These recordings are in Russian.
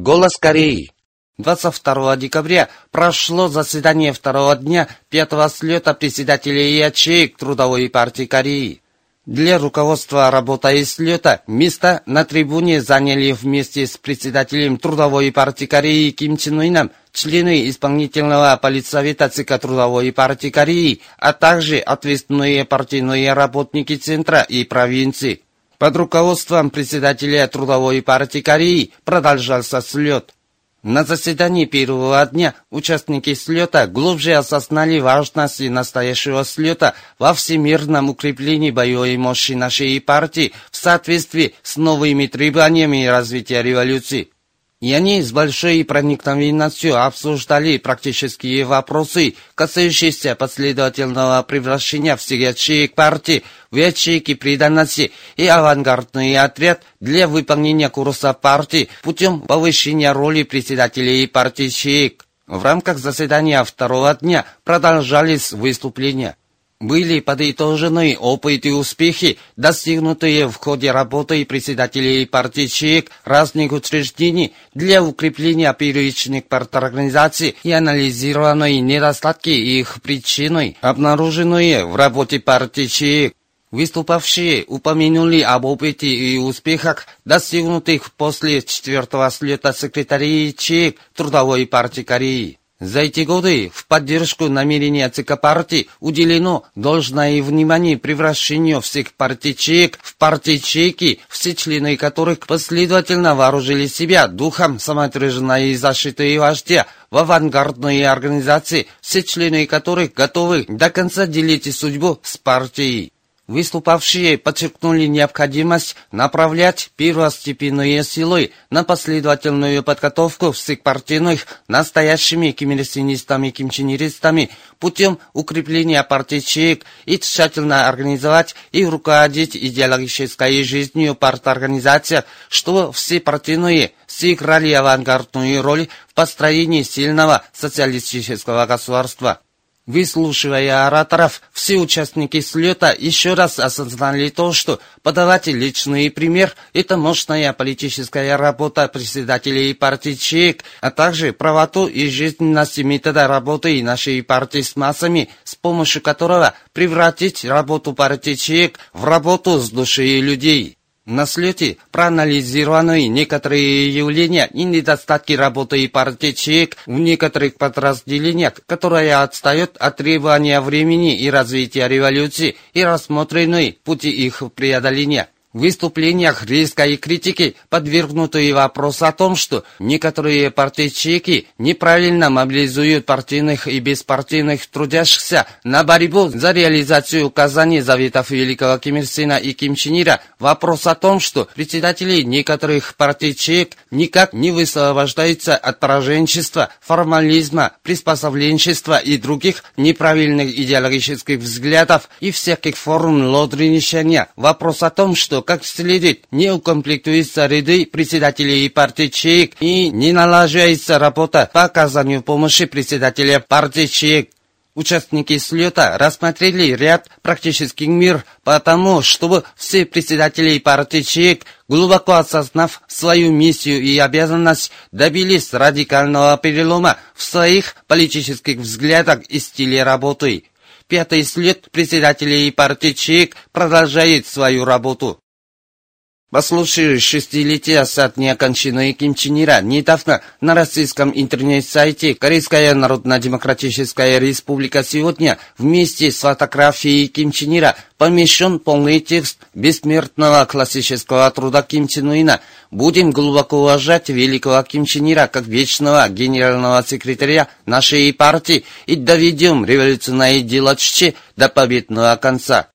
Голос Кореи. 22 декабря прошло заседание второго дня пятого слета председателей ячеек Трудовой партии Кореи. Для руководства работы и слета место на трибуне заняли вместе с председателем Трудовой партии Кореи Ким Чен Ыном члены исполнительного политсовета ЦК Трудовой партии Кореи, а также ответственные партийные работники Центра и провинции. Под руководством председателя Трудовой партии Кореи продолжался слет. На заседании первого дня участники слета глубже осознали важность настоящего слета во всемирном укреплении боевой мощи нашей партии в соответствии с новыми требованиями развития революции. И они с большой проникновенностью обсуждали практические вопросы, касающиеся последовательного превращения всех ячеек партии в ячейки преданности и авангардный отряд для выполнения курса партии путем повышения роли председателей партии ячеек. В рамках заседания второго дня продолжались выступления были подытожены опыт и успехи, достигнутые в ходе работы председателей партийщик разных учреждений для укрепления первичных парторганизаций и анализированы недостатки их причины, обнаруженные в работе партийщик. Выступавшие упомянули об опыте и успехах, достигнутых после четвертого слета секретарей ЧИК Трудовой партии Кореи. За эти годы в поддержку намерения ЦК партии уделено должное внимание превращению всех партийчек в партийчеки, все члены которых последовательно вооружили себя духом самоотверженной и защиты вождя в авангардные организации, все члены которых готовы до конца делить судьбу с партией. Выступавшие подчеркнули необходимость направлять первостепенные силы на последовательную подготовку всех партийных настоящими кимирсинистами и кимчинеристами путем укрепления партийчек и тщательно организовать и руководить идеологической жизнью парторганизаций, что все партийные сыграли авангардную роль в построении сильного социалистического государства. Выслушивая ораторов, все участники слета еще раз осознали то, что подавать личный пример – это мощная политическая работа председателей партии ЧЕК, а также правоту и жизненность метода работы нашей партии с массами, с помощью которого превратить работу партии ЧЕК в работу с душой людей. На слете проанализированы некоторые явления и недостатки работы партии в некоторых подразделениях, которые отстают от требования времени и развития революции и рассмотрены пути их преодоления. В выступлениях резкой критики подвергнутые вопрос о том, что некоторые партийчики неправильно мобилизуют партийных и беспартийных трудящихся на борьбу за реализацию указаний Заветов Великого Ким Ир Сена и Ким Чен Ира. Вопрос о том, что председатели некоторых партийчик никак не высвобождаются от пораженчества, формализма, приспособленчества и других неправильных идеологических взглядов и всяких форм лодринищания. Вопрос о том, что как следует не укомплектуются ряды председателей партии ЧИК и не налаживается работа по оказанию помощи председателя партии ЧИК. Участники слета рассмотрели ряд практических мер по тому, чтобы все председатели партии ЧИК, глубоко осознав свою миссию и обязанность, добились радикального перелома в своих политических взглядах и стиле работы. Пятый след председателей партии ЧИК продолжает свою работу. По случаю шестилетия со дня кончины Ким Чен Ира недавно на российском интернет-сайте Корейская Народно-Демократическая Республика сегодня вместе с фотографией Ким Чен Ира помещен полный текст бессмертного классического труда Ким Чен Ына. Будем глубоко уважать великого Ким Чен Ира как вечного генерального секретаря нашей партии и доведем революционное дело Ччи до победного конца.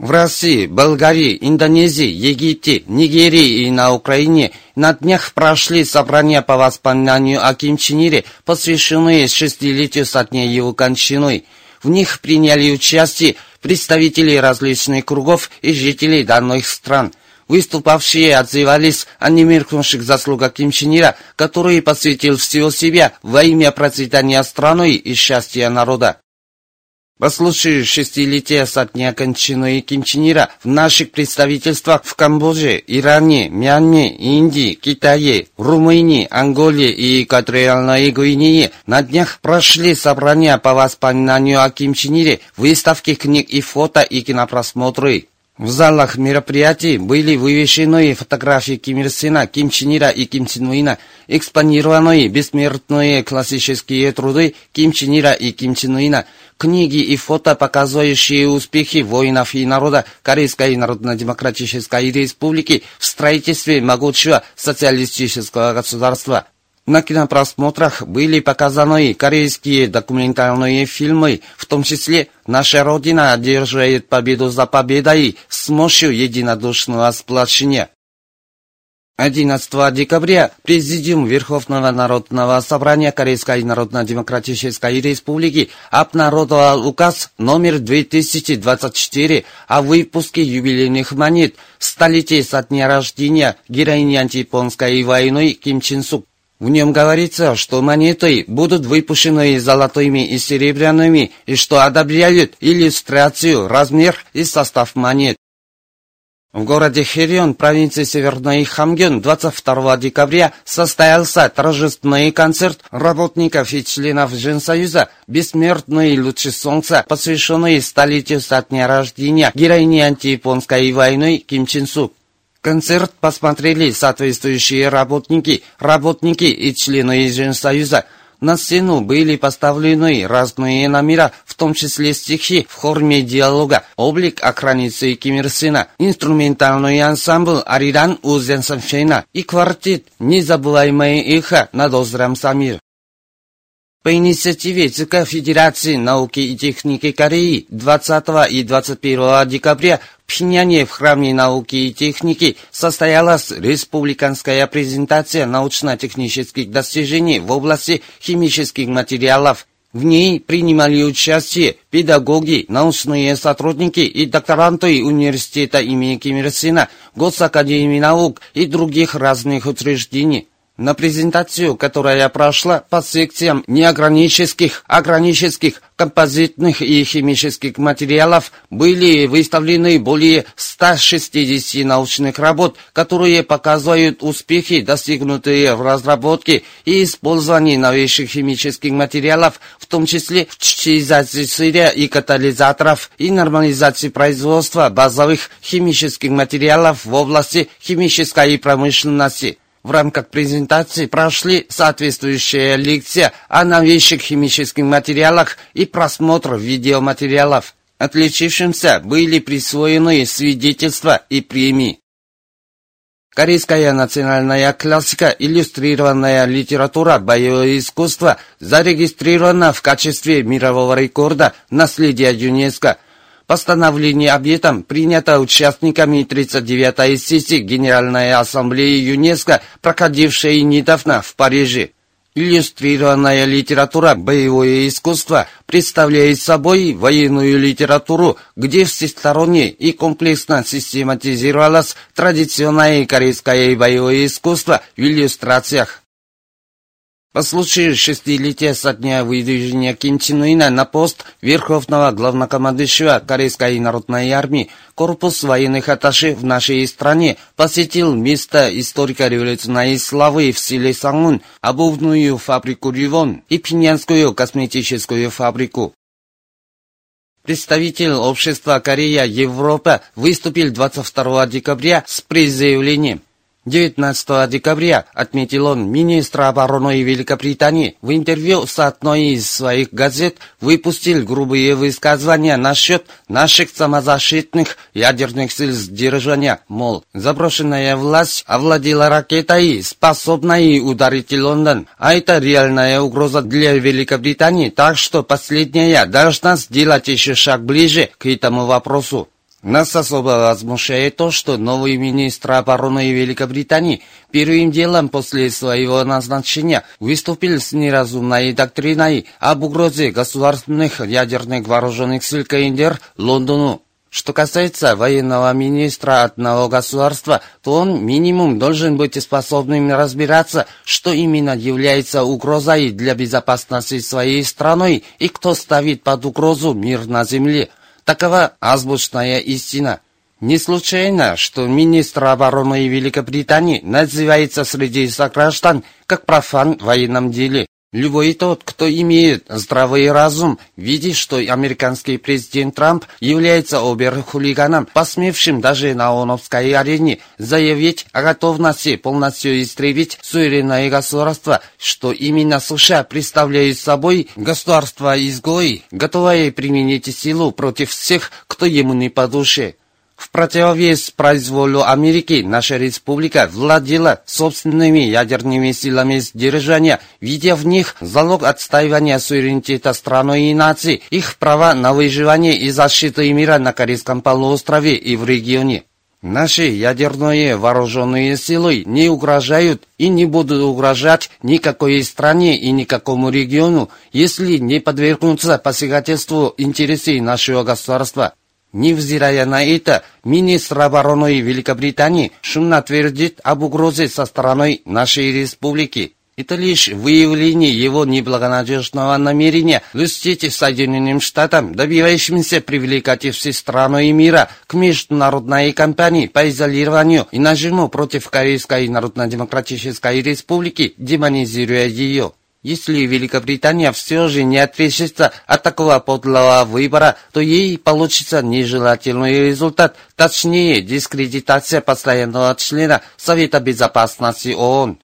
В России, Болгарии, Индонезии, Египте, Нигерии и на Украине на днях прошли собрания по воспоминанию о Ким Чен Ире, посвященные шестилетию со дня его кончины. В них приняли участие представители различных кругов и жителей данных стран. Выступавшие отзывались о немеркнувших заслугах Ким Чен Ира, который посвятил всего себя во имя процветания страны и счастья народа. По случаю шестилетия со дня кончины Ким Чен Ира в наших представительствах в Камбодже, Иране, Мьянме, Индии, Китае, Румынии, Анголе и Экваториальной Гвинее на днях прошли собрания по воспоминанию о Ким Чен Ире, выставки книг и фото и кинопросмотры. В залах мероприятий были вывешены фотографии Ким Ир Сена, Ким Чен Ира и Ким Чен Уина, экспонированы бессмертные классические труды Ким Чен Ира и Ким Чен Уина, книги и фото, показывающие успехи воинов и народа Корейской Народно-Демократической Республики в строительстве могучего социалистического государства. На кинопросмотрах были показаны корейские документальные фильмы, в том числе «Наша Родина одерживает победу за победой» с мощью единодушного сплочения. 11 декабря Президиум Верховного Народного Собрания Корейской Народно-Демократической Республики обнародовал указ номер 2024 о выпуске юбилейных монет столетия со дня рождения героини антияпонской войны Ким Чен Сук. В нем говорится, что монеты будут выпущены золотыми и серебряными, и что одобряют иллюстрацию, размер и состав монет. В городе Хирион, провинции Северный Хамгён, 22 декабря состоялся торжественный концерт работников и членов Женсоюза «Бессмертный лучший солнца», посвященный столетию со дня рождения героини антияпонской войны Ким Чен Сук. Концерт посмотрели соответствующие работники, работники и члены Женсоюза – на сцену были поставлены разные номера, в том числе стихи в форме диалога, облик охранницы Ким Ир Сена, инструментальный ансамбль Ариран Узен Самшейна и квартет «Незабываемое эхо» над озером Самир. По инициативе ЦК Федерации науки и техники Кореи 20 и 21 декабря Пхеньяне в Храме науки и техники состоялась республиканская презентация научно-технических достижений в области химических материалов. В ней принимали участие педагоги, научные сотрудники и докторанты университета имени Ким Ир Сена, Госакадемии наук и других разных учреждений. На презентацию, которая прошла по секциям неогранических, огранических, композитных и химических материалов, были выставлены более 160 научных работ, которые показывают успехи, достигнутые в разработке и использовании новейших химических материалов, в том числе в чистизации сырья и катализаторов и нормализации производства базовых химических материалов в области химической промышленности. В рамках презентации прошли соответствующая лекция о новейших химических материалах и просмотр видеоматериалов. Отличившимся были присвоены свидетельства и премии. Корейская национальная классика, иллюстрированная литература, боевое искусство зарегистрирована в качестве мирового рекорда наследия ЮНЕСКО – Постановление об этом принято участниками 39-й сессии Генеральной Ассамблеи ЮНЕСКО, проходившей недавно в Париже. Иллюстрированная литература «Боевое искусство» представляет собой военную литературу, где всесторонне и комплексно систематизировалось традиционное корейское боевое искусство в иллюстрациях. По случаю шестилетия со дня выдвижения Ким Чен Ына на пост Верховного Главнокомандующего Корейской Народной Армии, корпус военных атташе в нашей стране посетил место историко-революционной славы в селе Сангун, обувную фабрику Ривон и Пинянскую косметическую фабрику. Представитель общества Корея-Европа выступил 22 декабря с призывлением 19 декабря, отметил он, министр обороны Великобритании. В интервью с одной из своих газет выпустил грубые высказывания насчет наших самозащитных ядерных сил сдержания, мол, заброшенная власть овладела ракетой, способной ударить Лондон, а это реальная угроза для Великобритании, так что последняя должна сделать еще шаг ближе к этому вопросу. Нас особо возмущает то, что новый министр обороны Великобритании первым делом после своего назначения выступил с неразумной доктриной об угрозе государственных ядерных вооруженных сил КНДР Лондону. Что касается военного министра одного государства, то он минимум должен быть способным разбираться, что именно является угрозой для безопасности своей страны и кто ставит под угрозу мир на земле. Такова азбучная истина. Не случайно, что министр обороны Великобритании называется среди сограждан как профан в военном деле. Любой тот, кто имеет здравый разум, видит, что американский президент Трамп является обер-хулиганом, посмевшим даже на ООНовской арене заявить о готовности полностью истребить суверенное государство, что именно США представляют собой государство-изгой, готовое применить силу против всех, кто ему не по душе. В противовес произволу Америки наша республика владела собственными ядерными силами сдержания, видя в них залог отстаивания суверенитета страны и нации, их права на выживание и защиту мира на Корейском полуострове и в регионе. Наши ядерные вооруженные силы не угрожают и не будут угрожать никакой стране и никакому региону, если не подвергнутся посягательству интересы нашего государства. Невзирая на это, министр обороны Великобритании шумно твердит об угрозе со стороны нашей республики. Это лишь выявление его неблагонадежного намерения льстить Соединенным Штатам, добивающимся привлекать все страны мира к международной кампании по изолированию и нажиму против Корейской Народно-Демократической Республики, демонизируя ее. Если Великобритания все же не отрешится от такого подлого выбора, то ей получится нежелательный результат, точнее дискредитация постоянного члена Совета Безопасности ООН.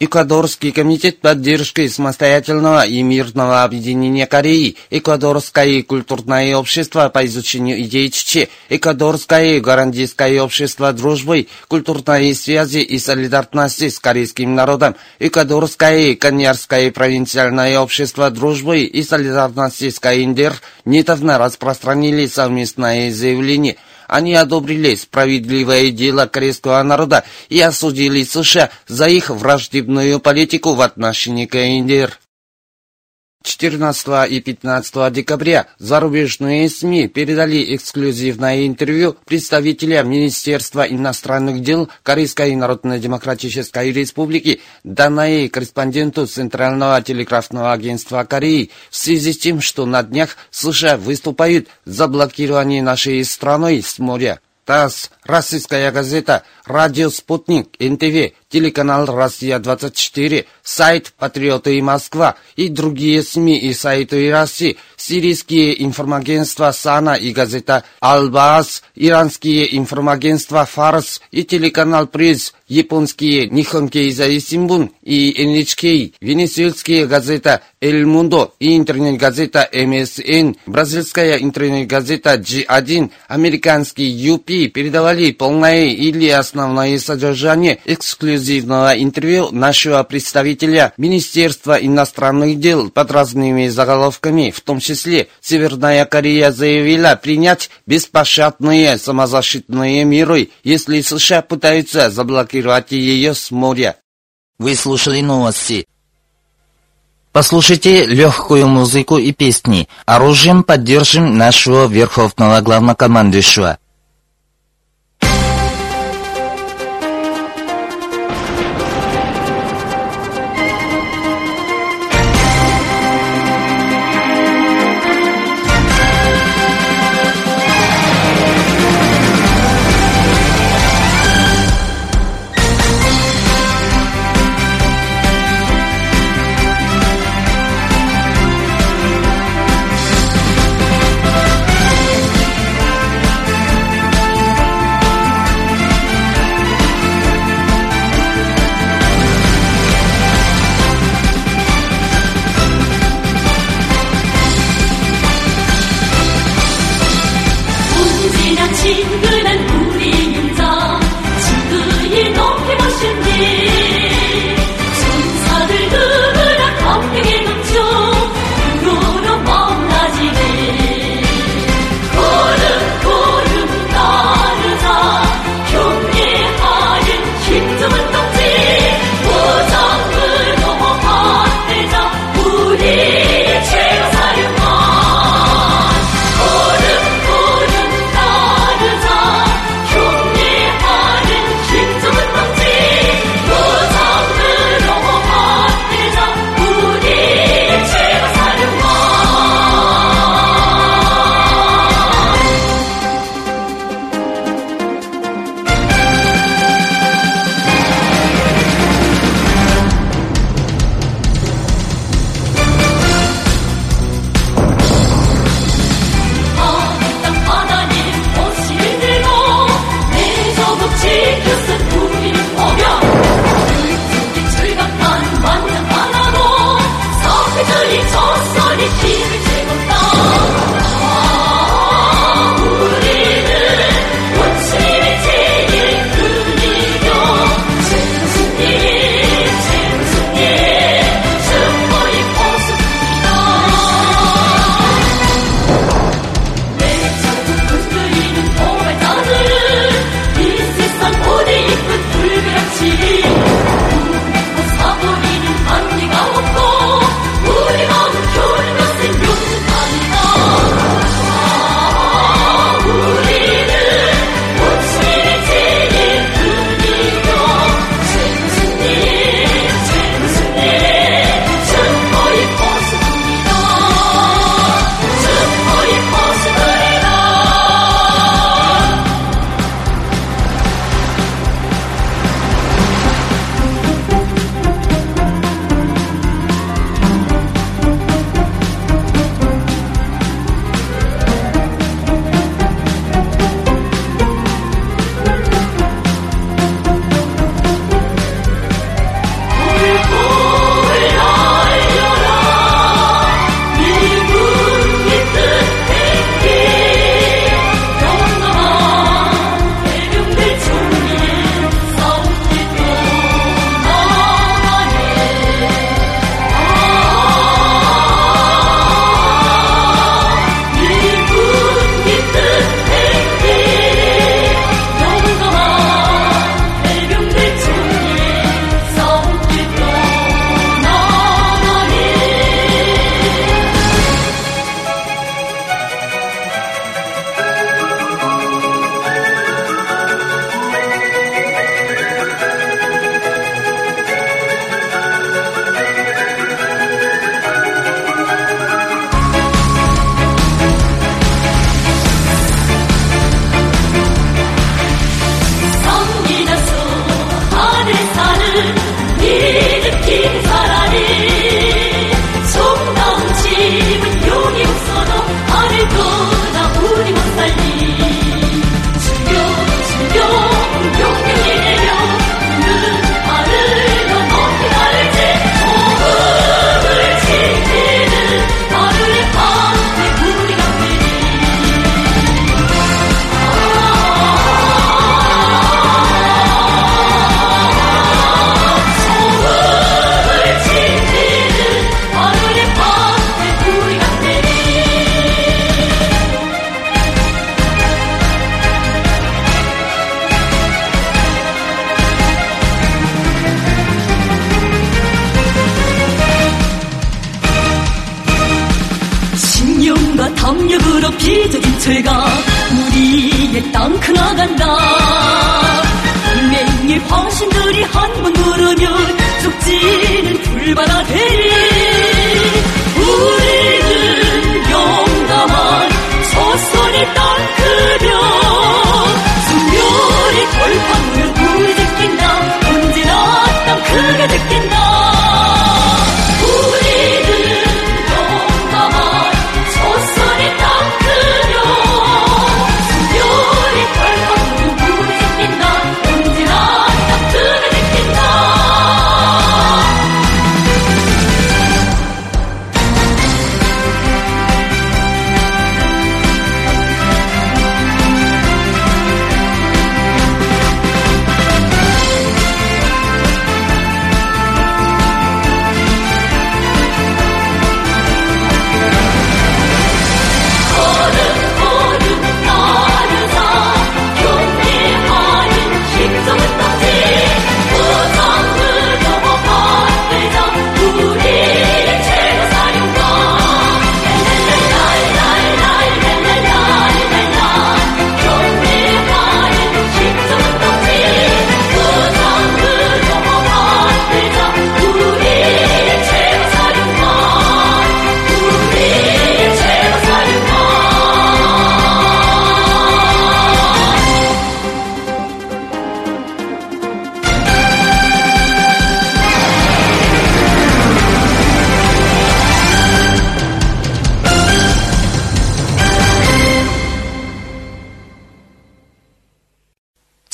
Эквадорский комитет поддержки самостоятельного и мирного объединения Кореи, Эквадорское культурное общество по изучению идей ЧЧ, Эквадорское гарантийское общество дружбы, культурной связи и солидарности с корейским народом, Эквадорское коньярское провинциальное общество дружбы и солидарности с КНДР недавно распространили совместное заявление – они одобрили справедливое дело корейского народа и осудили США за их враждебную политику в отношении КНДР. 14 и 15 декабря зарубежные СМИ передали эксклюзивное интервью представителя Министерства иностранных дел Корейской Народно-Демократической Республики, данное корреспонденту Центрального телеграфного агентства Кореи, в связи с тем, что на днях США выступают за блокирование нашей страной с моря. ТАСС, российская газета, радио «Спутник», НТВ, телеканал «Россия-24», сайт «Патриоты и Москва» и другие СМИ и сайты России, сирийские информагентства «Сана» и газета «Албаас», иранские информагентства «Фарс» и телеканал «Приз», японские «Нихон Кейзай Симбун» и «NHK», венесуэльские газета «Эль Мундо» и интернет-газета «МСН», бразильская интернет-газета G1, американский UP передавали полное или основное содержание эксклюзивного интервью нашего представителя Министерства иностранных дел под разными заголовками, в том числе Северная Корея заявила принять беспощадные самозащитные меры, если США пытаются заблокировать ее с моря. Вы слушали новости. Послушайте легкую музыку и песни. Оружием поддержим нашего верховного главнокомандующего.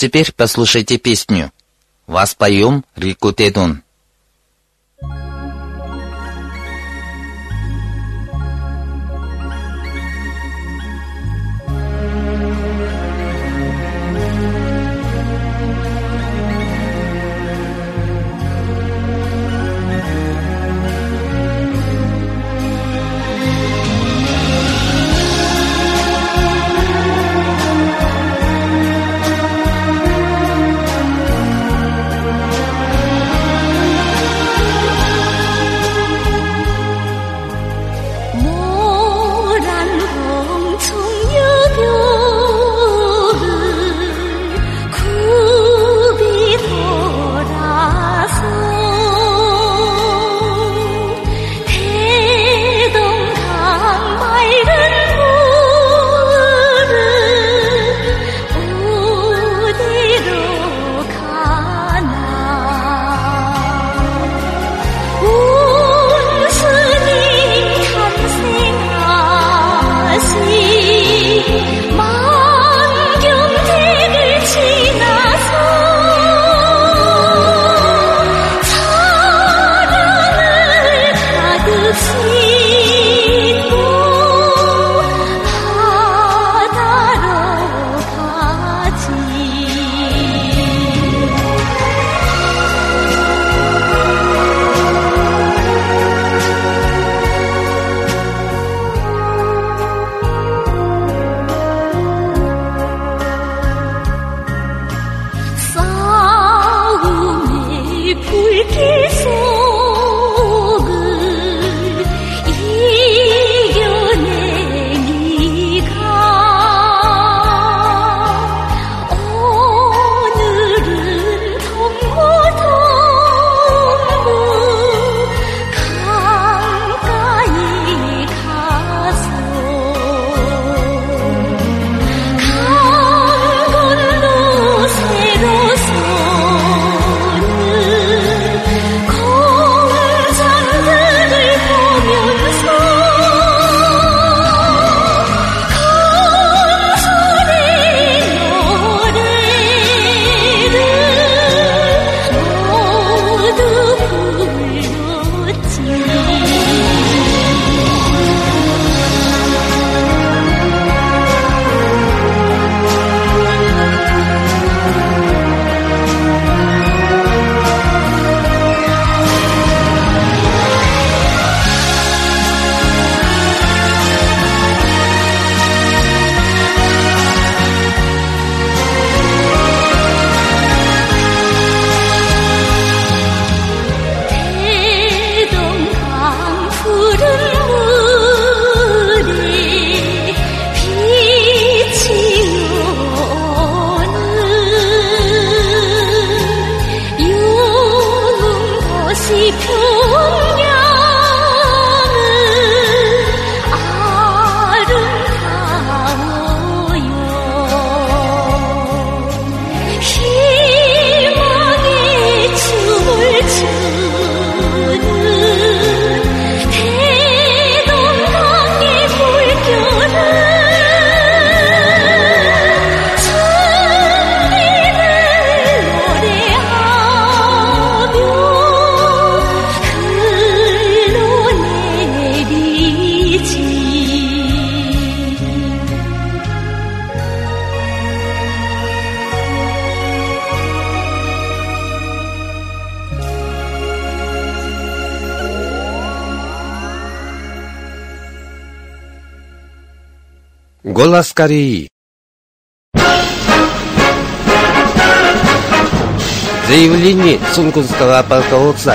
Теперь послушайте песню. Вас поем реку Тедун. Голос Кореи. Заявление сунгунского полководца.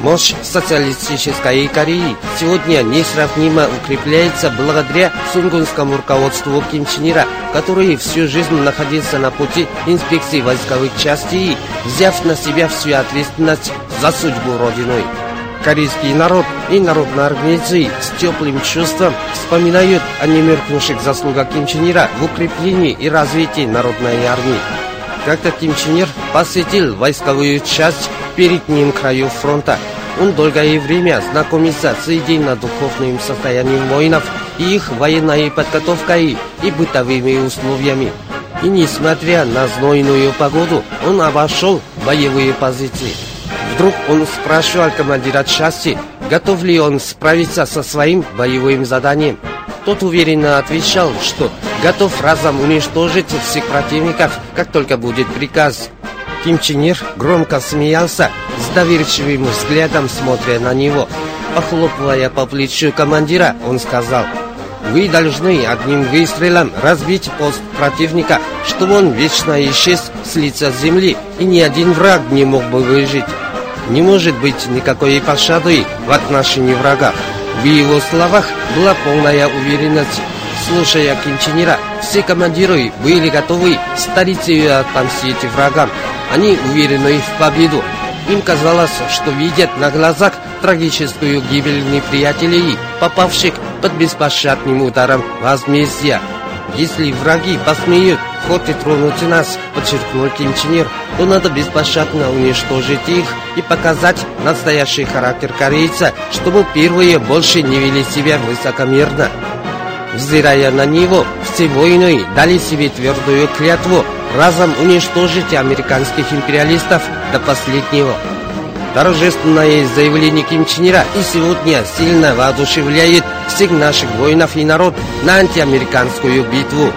Мощь социалистической Кореи сегодня несравнимо укрепляется благодаря сунгунскому руководству Ким Чен Ира, который всю жизнь находился на пути инспекции войсковых частей, взяв на себя всю ответственность за судьбу Родиной. Корейский народ и народные организации с теплым чувством вспоминают о немеркнувших заслугах Ким Чен Ира в укреплении и развитии народной армии. Как-то Ким Чен Ир посетил войсковую часть в переднем краю фронта. Он долгое время знакомится с идейно-духовным состоянием воинов и их военной подготовкой и бытовыми условиями. И несмотря на знойную погоду, он обошел боевые позиции. Вдруг он спрашивал командира части, готов ли он справиться со своим боевым заданием. Тот уверенно отвечал, что готов разом уничтожить всех противников, как только будет приказ. Ким Чен Ир громко смеялся, с доверчивым взглядом смотря на него. Похлопывая по плечу командира, он сказал, «Вы должны одним выстрелом разбить пост противника, чтобы он вечно исчез с лица земли, и ни один враг не мог бы выжить». Не может быть никакой пощады в отношении врага. В его словах была полная уверенность. Слушая Ира, все командиры были готовы старить и отомстить врагам. Они уверены в победу. Им казалось, что видят на глазах трагическую гибель неприятелей, попавших под беспощадным ударом возмездия. Если враги посмеют хоть и тронуть нас, подчеркнул Ир, то надо беспощадно уничтожить их и показать настоящий характер корейца, чтобы первые больше не вели себя высокомерно. Взирая на него, все воины дали себе твердую клятву разом уничтожить американских империалистов до последнего. Торжественное заявление Ким Чен Ира и сегодня сильно воодушевляет всех наших воинов и народ на антиамериканскую битву.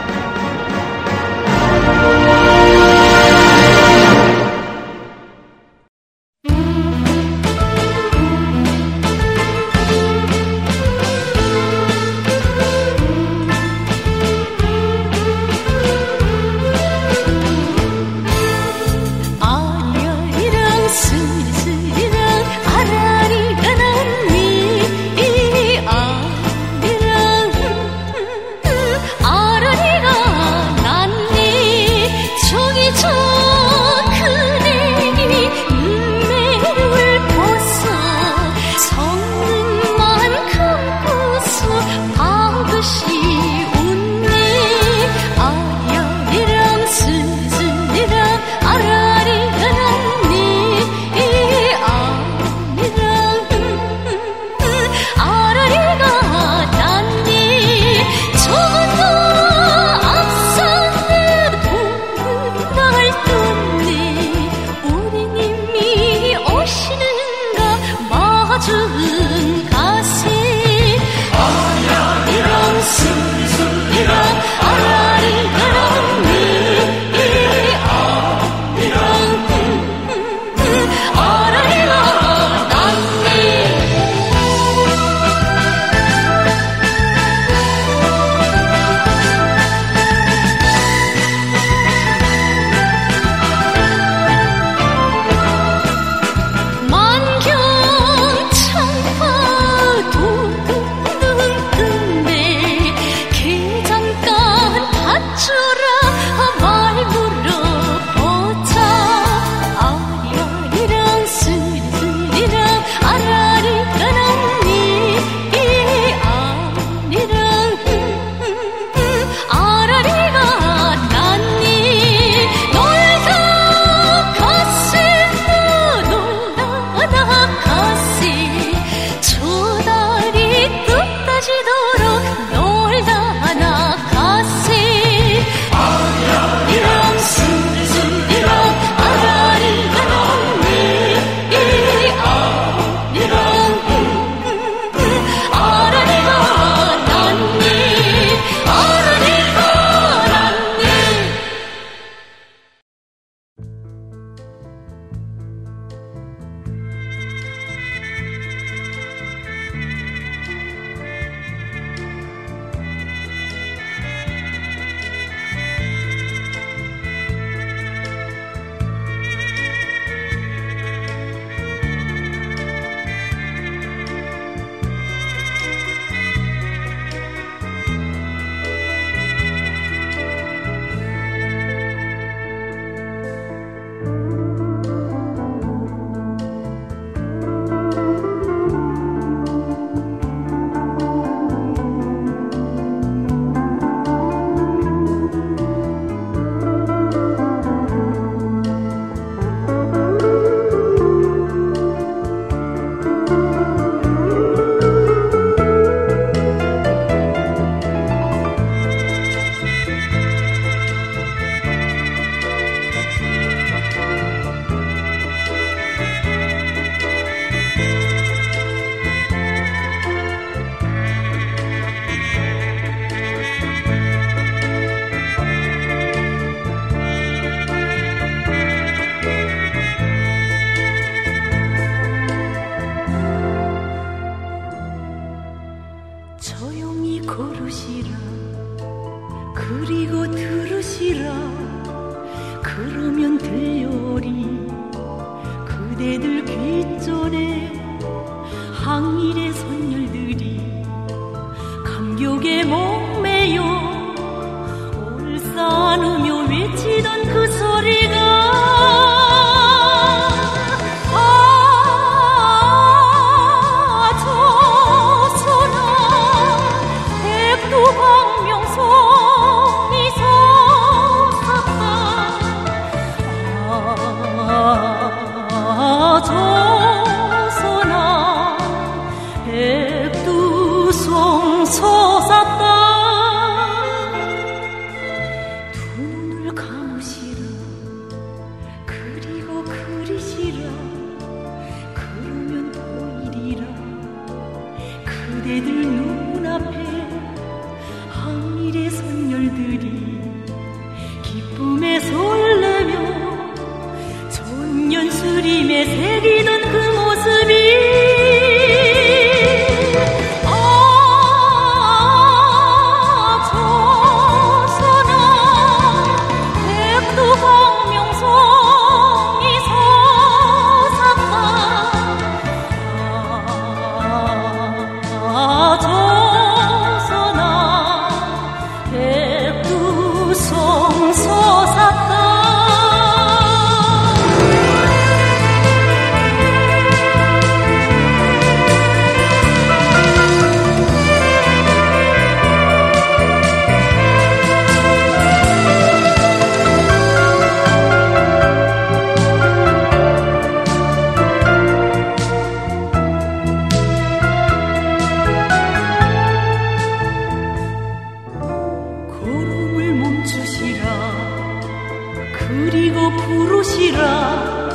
부르시라.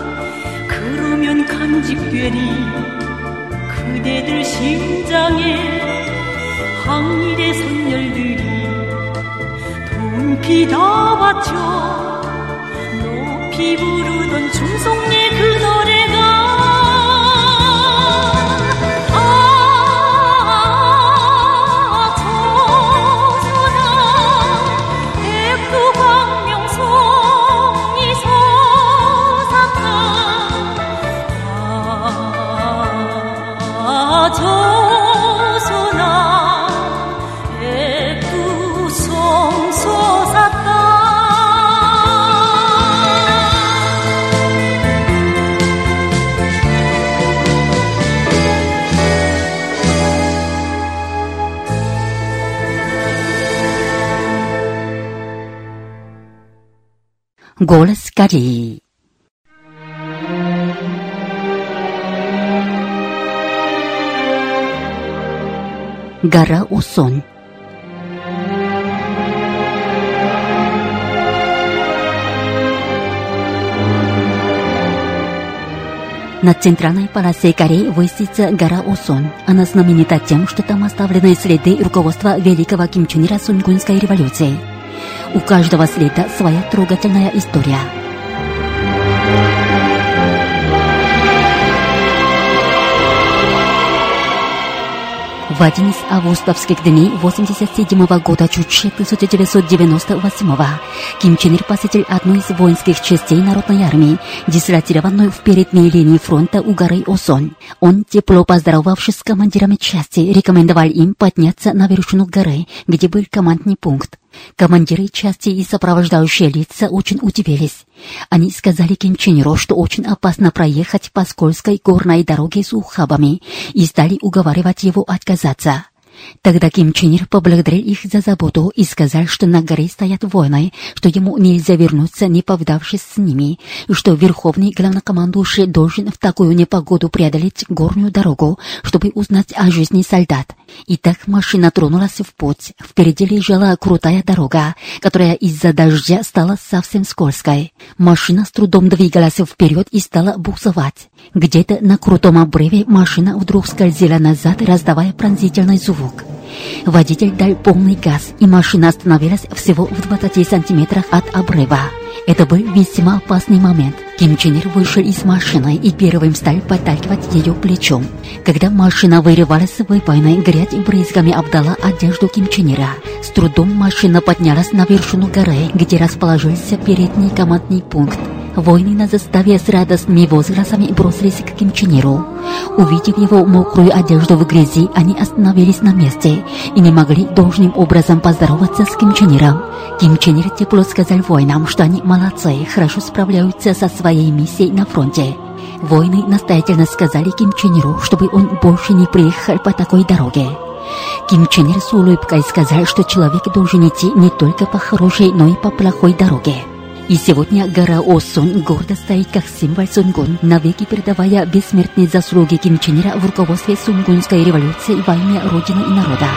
그러면 간직되리 그대들 심장에 항일의 선열들이 돈피 다 바쳐 높이 부르던 충성의 그 노래가 голос Кореи. Гора Усон. Над центральной полосой Кореи высится гора Усон. Она знаменита тем, что там оставлены следы руководства великого Ким Ира Сунгунской революции. У каждого следа своя трогательная история. В один из августовских дней 87 года Чучи 1998 Ким Чен Ир посетил одну из воинских частей Народной армии, дислотированную в передней линии фронта у горы Осон. Он, тепло поздоровавшись с командирами части, рекомендовал им подняться на вершину горы, где был командный пункт. Командиры части и сопровождающие лица очень удивились. Они сказали Иру, что очень опасно проехать по скользкой горной дороге с ухабами, и стали уговаривать его отказаться. Тогда Ким Чен Ир поблагодарил их за заботу и сказал, что на горе стоят воины, что ему нельзя вернуться, не повидавшись с ними, и что верховный главнокомандующий должен в такую непогоду преодолеть горную дорогу, чтобы узнать о жизни солдат. И так машина тронулась в путь. Впереди лежала крутая дорога, которая из-за дождя стала совсем скользкой. Машина с трудом двигалась вперед и стала буксовать. Где-то на крутом обрыве машина вдруг скользила назад, раздавая пронзительный звук. Водитель дал полный газ, и машина остановилась всего в 20 сантиметрах от обрыва. Это был весьма опасный момент. Ким Чен Ир вышел из машины и первым стал подталкивать ее плечом. Когда машина вырывалась с войной, грязь брызгами обдала одежду Ким Чен Ира. С трудом машина поднялась на вершину горы, где расположился передний командный пункт. Воины на заставе с радостными возгласами бросились к Ким Чен Иру. Увидев его мокрую одежду в грязи, они остановились на месте и не могли должным образом поздороваться с Ким Чен Иром. Ким Чен Ир тепло сказал воинам, что они молодцы, хорошо справляются со своей миссией на фронте. Воины настоятельно сказали Ким Чен Иру, чтобы он больше не приехал по такой дороге. Ким Чен Ир с улыбкой сказал, что человек должен идти не только по хорошей, но и по плохой дороге. И сегодня гора Осун гордо стоит как символ Сунгун, навеки передавая бессмертные заслуги Ким Чен Ира в руководстве Сунгунской революции во имя Родины и народа.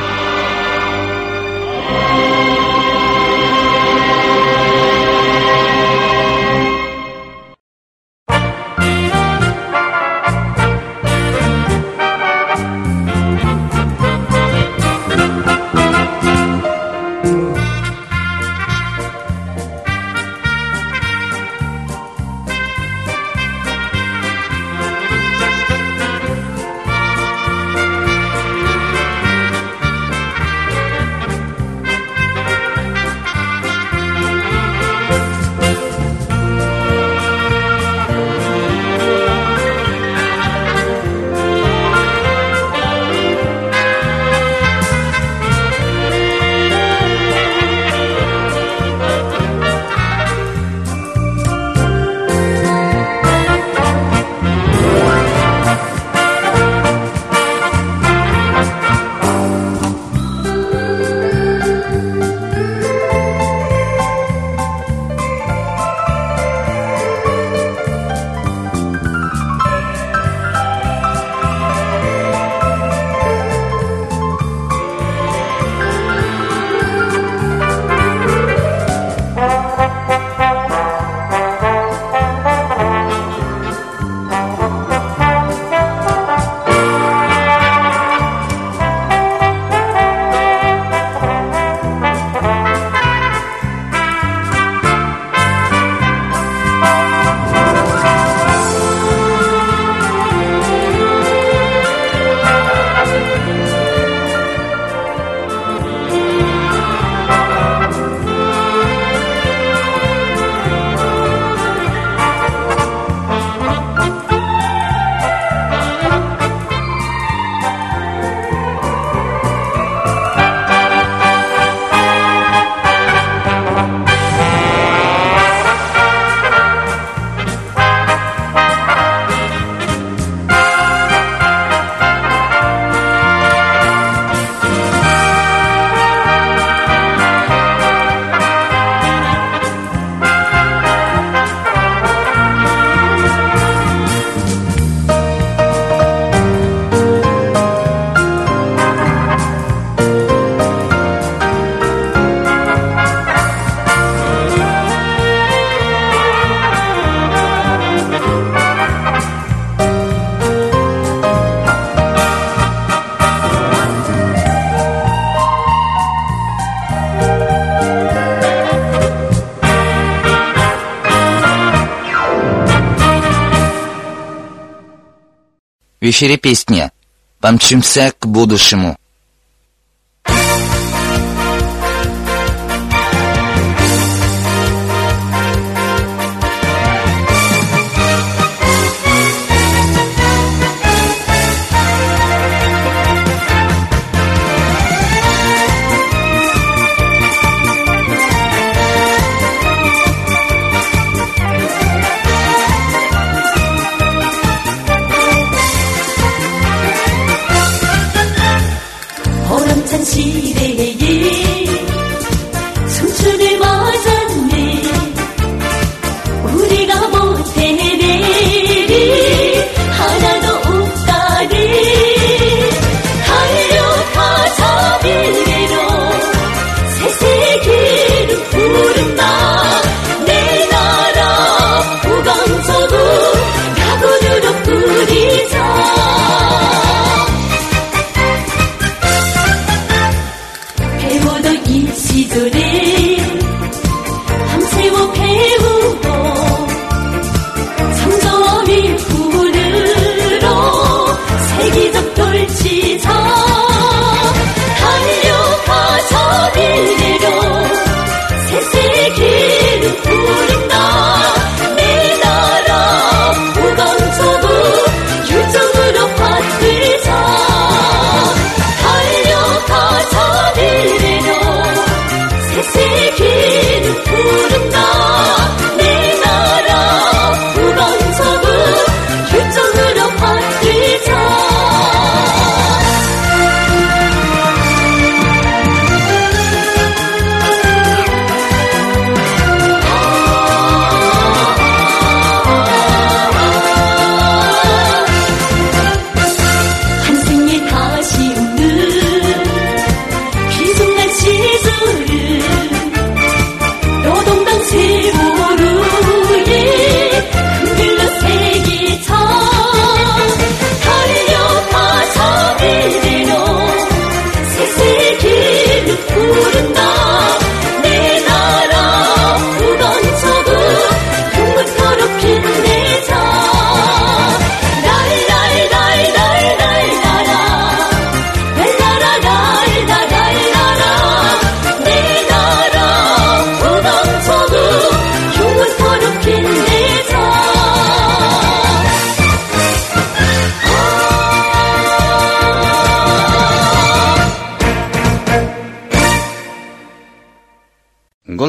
В эфире песня «Помчимся к будущему».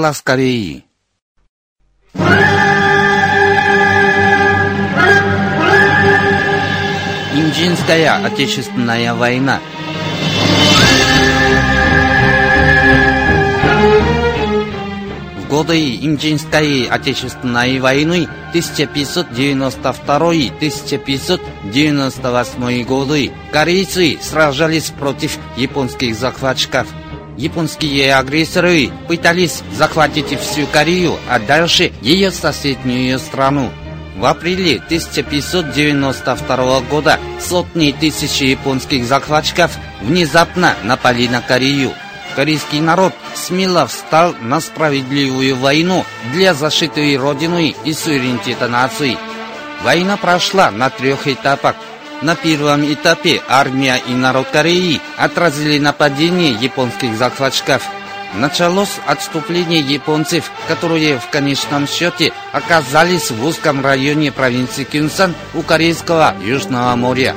Николас Кореи. Имджинская Отечественная война В годы Имджинской Отечественной войны 1592-1598 годы корейцы сражались против японских захватчиков. Японские агрессоры пытались захватить всю Корею, а дальше ее соседнюю страну. В апреле 1592 года сотни тысяч японских захватчиков внезапно напали на Корею. Корейский народ смело встал на справедливую войну для защиты родины и суверенитета нации. Война прошла на трех этапах. На первом этапе армия и народ Кореи отразили нападение японских захватчиков. Началось отступление японцев, которые в конечном счете оказались в узком районе провинции Кюнсан у Корейского Южного моря.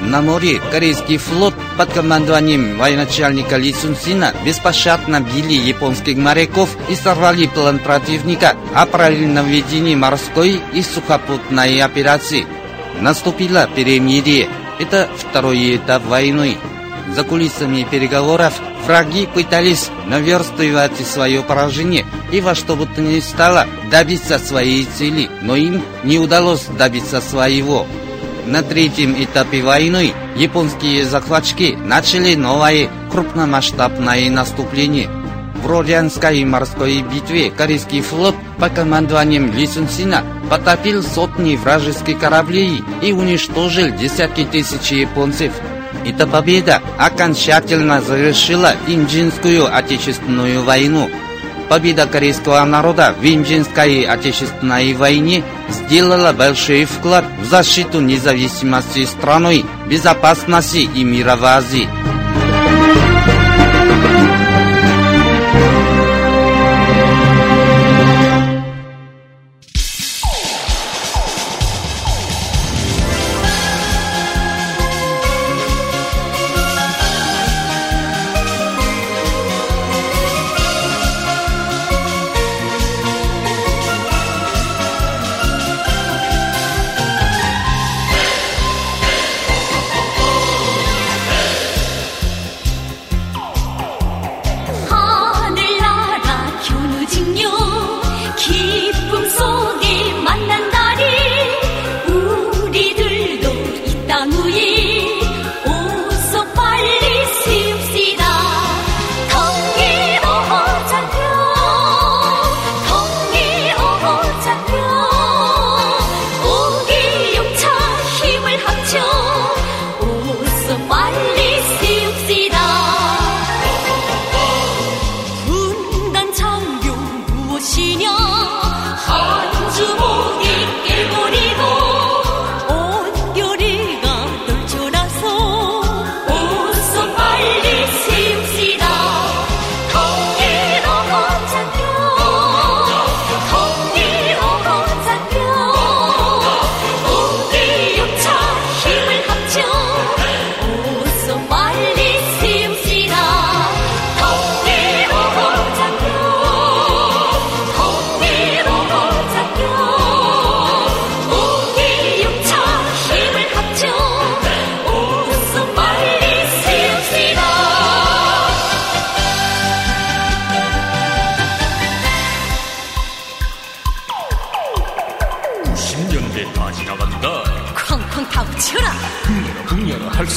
На море корейский флот под командованием военачальника Ли Сун Сина беспощадно били японских моряков и сорвали план противника о правильном ведении морской и сухопутной операции. Наступило перемирие. Это второй этап войны. За кулисами переговоров враги пытались наверстывать свое поражение и во что бы то ни стало добиться своей цели, но им не удалось добиться своего. На третьем этапе войны японские захватчики начали новое крупномасштабное наступление. В Родянской морской битве корейский флот под командованием Ли Сун Сина потопил сотни вражеских кораблей и уничтожил десятки тысяч японцев. Эта победа окончательно завершила Имджинскую Отечественную войну. Победа корейского народа в Имджинской Отечественной войне сделала большой вклад в защиту независимости страны, безопасности и мира в Азии.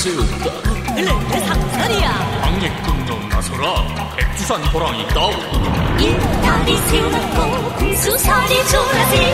세운다. 흘레 상산이야. 방에 끊어 나서라. 백두산 호랑이 따오. 일다리 세우고 공수사리 조라세